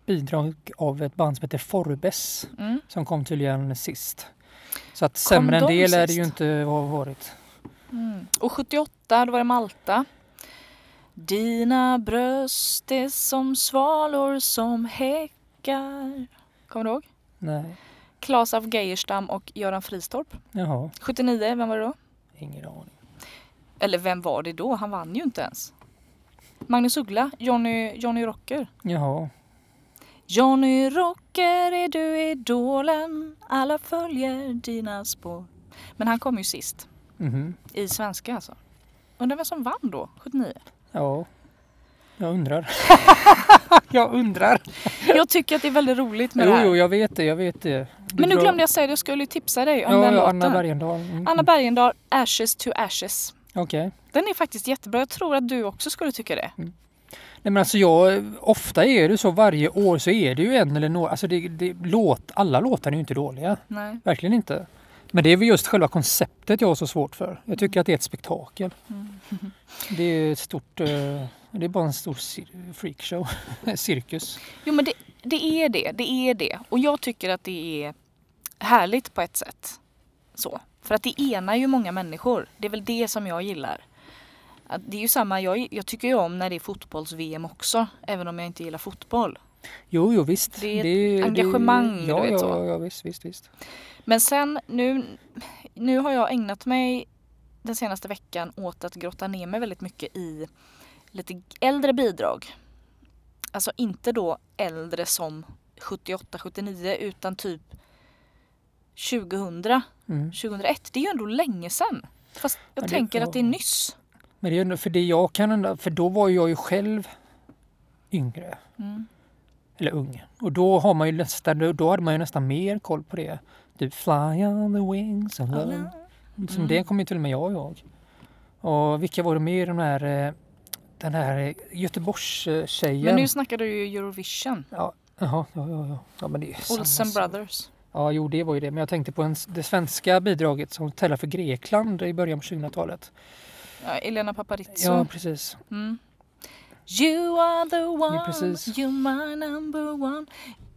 bidrag av ett band som heter Forbes Mm. som kom tydligen sist. Så att sämre än de det lär det ju inte ha varit. Mm. Och 78, då var det Malta. Dina bröst är som svalor som häckar. Kommer du ihåg? Nej, Claes af Geijerstam och Göran Fristorp. jaha, 79, vem var det då? ingen aning. Eller vem var det då? Han vann ju inte ens. Magnus Uggla, Johnny, Johnny Rocker. Jaha, Johnny Rocker är du idolen, alla följer dina spår. Men han kom ju sist, mhm, i svenska alltså. Undrar vem som vann då, 79? ja. Jag undrar. jag undrar. Jag tycker att det är väldigt roligt med Jo, det här. jo, jag vet det, jag vet det. Men nu glömde jag säga det, jag skulle tipsa dig om Ja, den ja, låten. Anna Bergendahl. Mm. Anna Bergendahl, Ashes to Ashes. Okej. Den är faktiskt jättebra. Jag tror att du också skulle tycka det. Nej men alltså jag, ofta är det så varje år så är det ju en eller några, alltså det, det, låt, alla låtar är ju inte dåliga. Nej. Verkligen inte. Men det är väl just själva konceptet jag har så svårt för. Jag tycker att det är ett spektakel. Mm. Det är ett stort... eh, Det är bara en stor cir- freakshow. Cirkus. Jo men det, det är det, det är det. Och jag tycker att det är härligt på ett sätt. Så. För att det enar ju många människor. Det är väl det som jag gillar. Det är ju samma, jag, jag tycker ju om när det är fotbolls-VM också. Även om jag inte gillar fotboll. Jo, jo visst. Det är ett engagemang, du ja, vet ja, så. ja, ja, visst, visst, visst. Men sen nu, nu har jag ägnat mig den senaste veckan åt att grotta ner mig väldigt mycket i lite äldre bidrag. Alltså inte då äldre som 78-79 utan typ 2000, Mm. 2001. Det är ju ändå länge sedan. Fast jag Ja, det- tänker att det är nyss. Men det är ändå för det jag kan ändå, för då var jag ju själv yngre. Mm. Eller ung. Och då har man ju nästan, då hade man ju nästan mer koll på det. Typ Fly on the wings of love. Som Mm. Det kom ju till och med jag ihåg. Och vilka var det mer de här, eh, den här Göteborgstjejen? Men nu snackar du ju Eurovision. Ja, jaha, ja, ja, ja. ja men det är Olsen. Brothers. Ja, jo det var ju det. Men jag tänkte på en, det svenska bidraget som täller för Grekland i början på 2000-talet. Ja, Elena Paparizou. Ja, precis. Mm. You are the one, precis. you're my number one.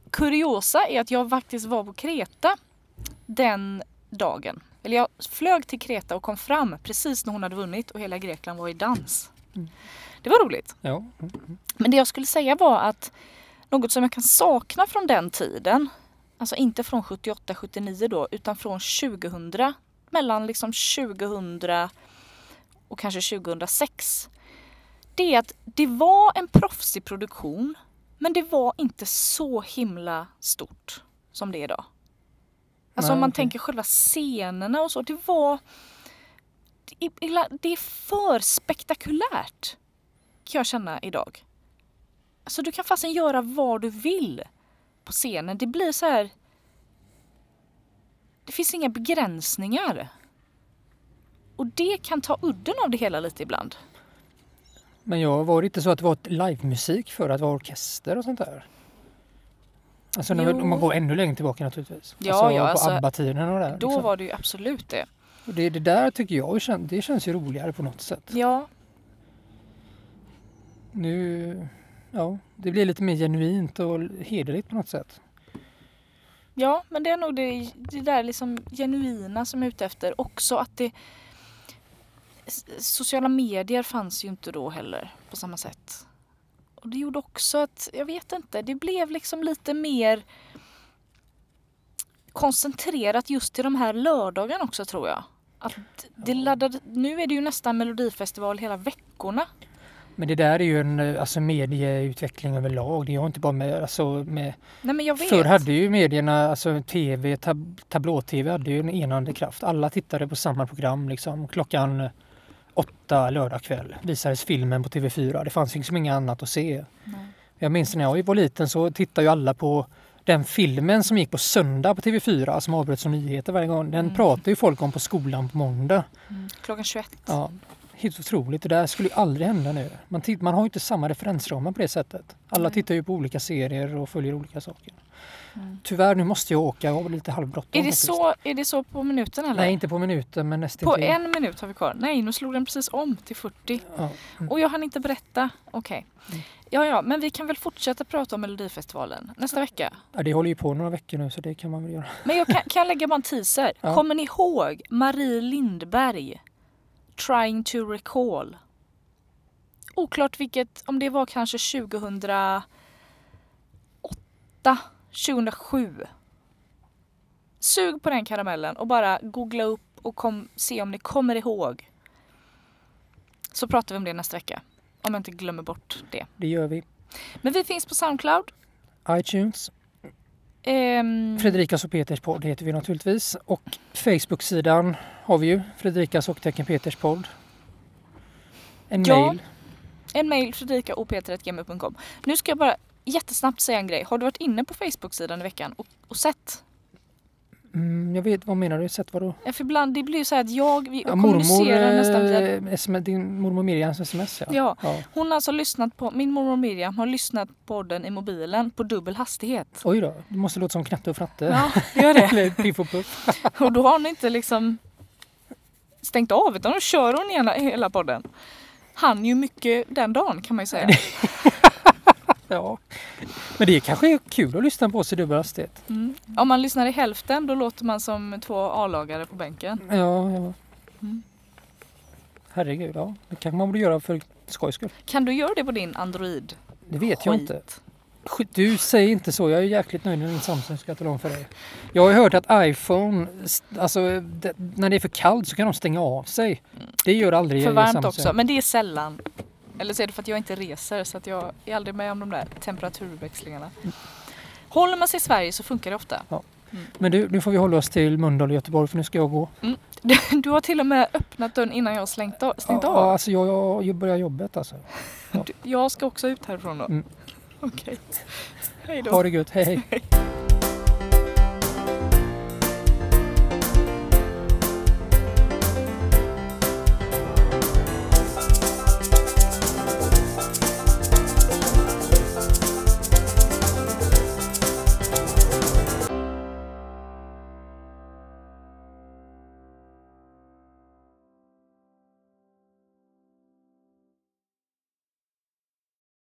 Kuriosa är att jag faktiskt var på Kreta den dagen. Eller jag flög till Kreta och kom fram precis när hon hade vunnit och hela Grekland var i dans. Mm. Det var roligt. Ja. mm. Men det jag skulle säga var att något som jag kan sakna från den tiden, alltså inte från 78-79 då, utan från 2000, mellan liksom 2000 och kanske 2006. Det är att det var en proffsig produktion, men det var inte så himla stort som det är idag. Alltså Nej, om man okej. tänker själva scenerna och så, det var... det är- Det är för spektakulärt kan jag känna idag. Alltså du kan fasen göra vad du vill på scenen. Det blir så här... Det finns inga begränsningar. Och det kan ta udden av det hela lite ibland. Men jag var det inte så att det var livemusik för att det var orkester och sånt där? Alltså när Jo. man går ännu längre tillbaka naturligtvis. Ja, alltså, ja, på alltså, ABBA-tiden och det där. Då liksom. var det ju absolut det. Och det, det där tycker jag det känns ju roligare på något sätt. Ja, Nu, ja, det blir lite mer genuint och hederligt på något sätt. ja men det är nog det, det där liksom genuina som jag är ute efter. Också att det... Sociala medier fanns ju inte då heller på samma sätt. Och det gjorde också att, jag vet inte, det blev liksom lite mer koncentrerat just till de här lördagarna också tror jag. Att det laddade, nu är det ju nästan melodifestival hela veckorna. Men det där är ju en alltså, medieutveckling överlag. Det har inte bara med, alltså, med Nej men jag vet. Förr hade ju medierna, alltså tv, tab- tablå-tv hade ju en enande kraft. Alla tittade på samma program liksom. Klockan åtta lördag kväll visades filmen på TV4. Det fanns liksom inget annat att se. Nej. Jag minns när jag var liten så tittade ju alla på den filmen som gick på söndag på TV4 som avbröts som nyheter varje gång. Den Mm. pratade ju folk om på skolan på måndag. Mm. Klockan 21. Ja, helt otroligt. Det där skulle ju aldrig hända nu. Man, man har ju inte samma referensramar på det sättet. Alla Nej. tittar ju på olika serier och följer olika saker. Mm. Tyvärr, nu måste jag åka. Jag har lite halvbråttom Är det, så, är det så på minuten eller? Nej, inte på minuten men nästan På en minut har vi kvar. Nej, nu slog den precis om till 40. Ja. Mm. Och jag hann inte berätta. Okej. Mm. Ja, ja, men vi kan väl fortsätta prata om Melodifestivalen nästa vecka. Ja, det håller ju på några veckor nu så det kan man väl göra. Men jag kan, kan jag lägga bara en teaser? Ja. Kommer ni ihåg Marie Lindberg? Trying to recall. Oklart vilket, om det var kanske 2008, 2007. Sug på den karamellen och bara googla upp och kom, se om ni kommer ihåg. Så pratar vi om det nästa vecka. Om jag inte glömmer bort det. Det gör vi. Men vi finns på Soundcloud. iTunes, Ehm, Fredrikas och Peters podd heter vi naturligtvis. Och Facebook-sidan har vi ju, Fredrikas och tecken Peters podd. En Ja. mail. En mail fredrikaopeter.gmail.com Nu ska jag bara jättesnabbt säga en grej. Har du varit inne på Facebook-sidan i veckan och, och sett? Mm, jag vet, vad menar du? Sett vadå? Ja, för ibland det blir ju så här att jag vi Ja, kommunicerar mormor, nästan via... eh, din mormor Miriams sms ja. Ja. ja. Hon har alltså lyssnat på, min mormor Miriam har lyssnat på den i mobilen på dubbel hastighet. Oj då, det måste låta som Knatte och Fratte. Ja, det gör det. Eller Piff och Puff. Och då har hon inte liksom stängt av utan då kör hon hela, hela podden. Han ju mycket den dagen kan man ju säga. Ja. Men det kanske är kul att lyssna på oss i dubbel hastighet. Mm. Om man lyssnar i hälften då låter man som två A-lagare på bänken. Ja, ja. Mm. Herregud, ja. Det kanske man borde göra för skojs skull. Kan du göra det på din Android? Det vet jag Skit. inte. Skit, Du säger inte så. Jag är jäkligt nöjd med min Samsung ska jag tala om för dig. Jag har hört att iPhone, alltså det, när det är för kallt så kan de stänga av sig. Det gör aldrig För varmt också, men det är sällan. Eller så är det för att jag inte reser så att jag är aldrig med om de där temperaturväxlingarna. Håller man sig i Sverige så funkar det ofta. Men du, nu får vi hålla oss till Mölndal och Göteborg för nu ska jag gå. Du har till och med öppnat dörren innan jag har slängt av, stängt ja, av. alltså jag, jag, börjar jobbet alltså. Du- Jag ska också ut härifrån då. Mm. Okej. Hej då. Ha det gött, hej hej.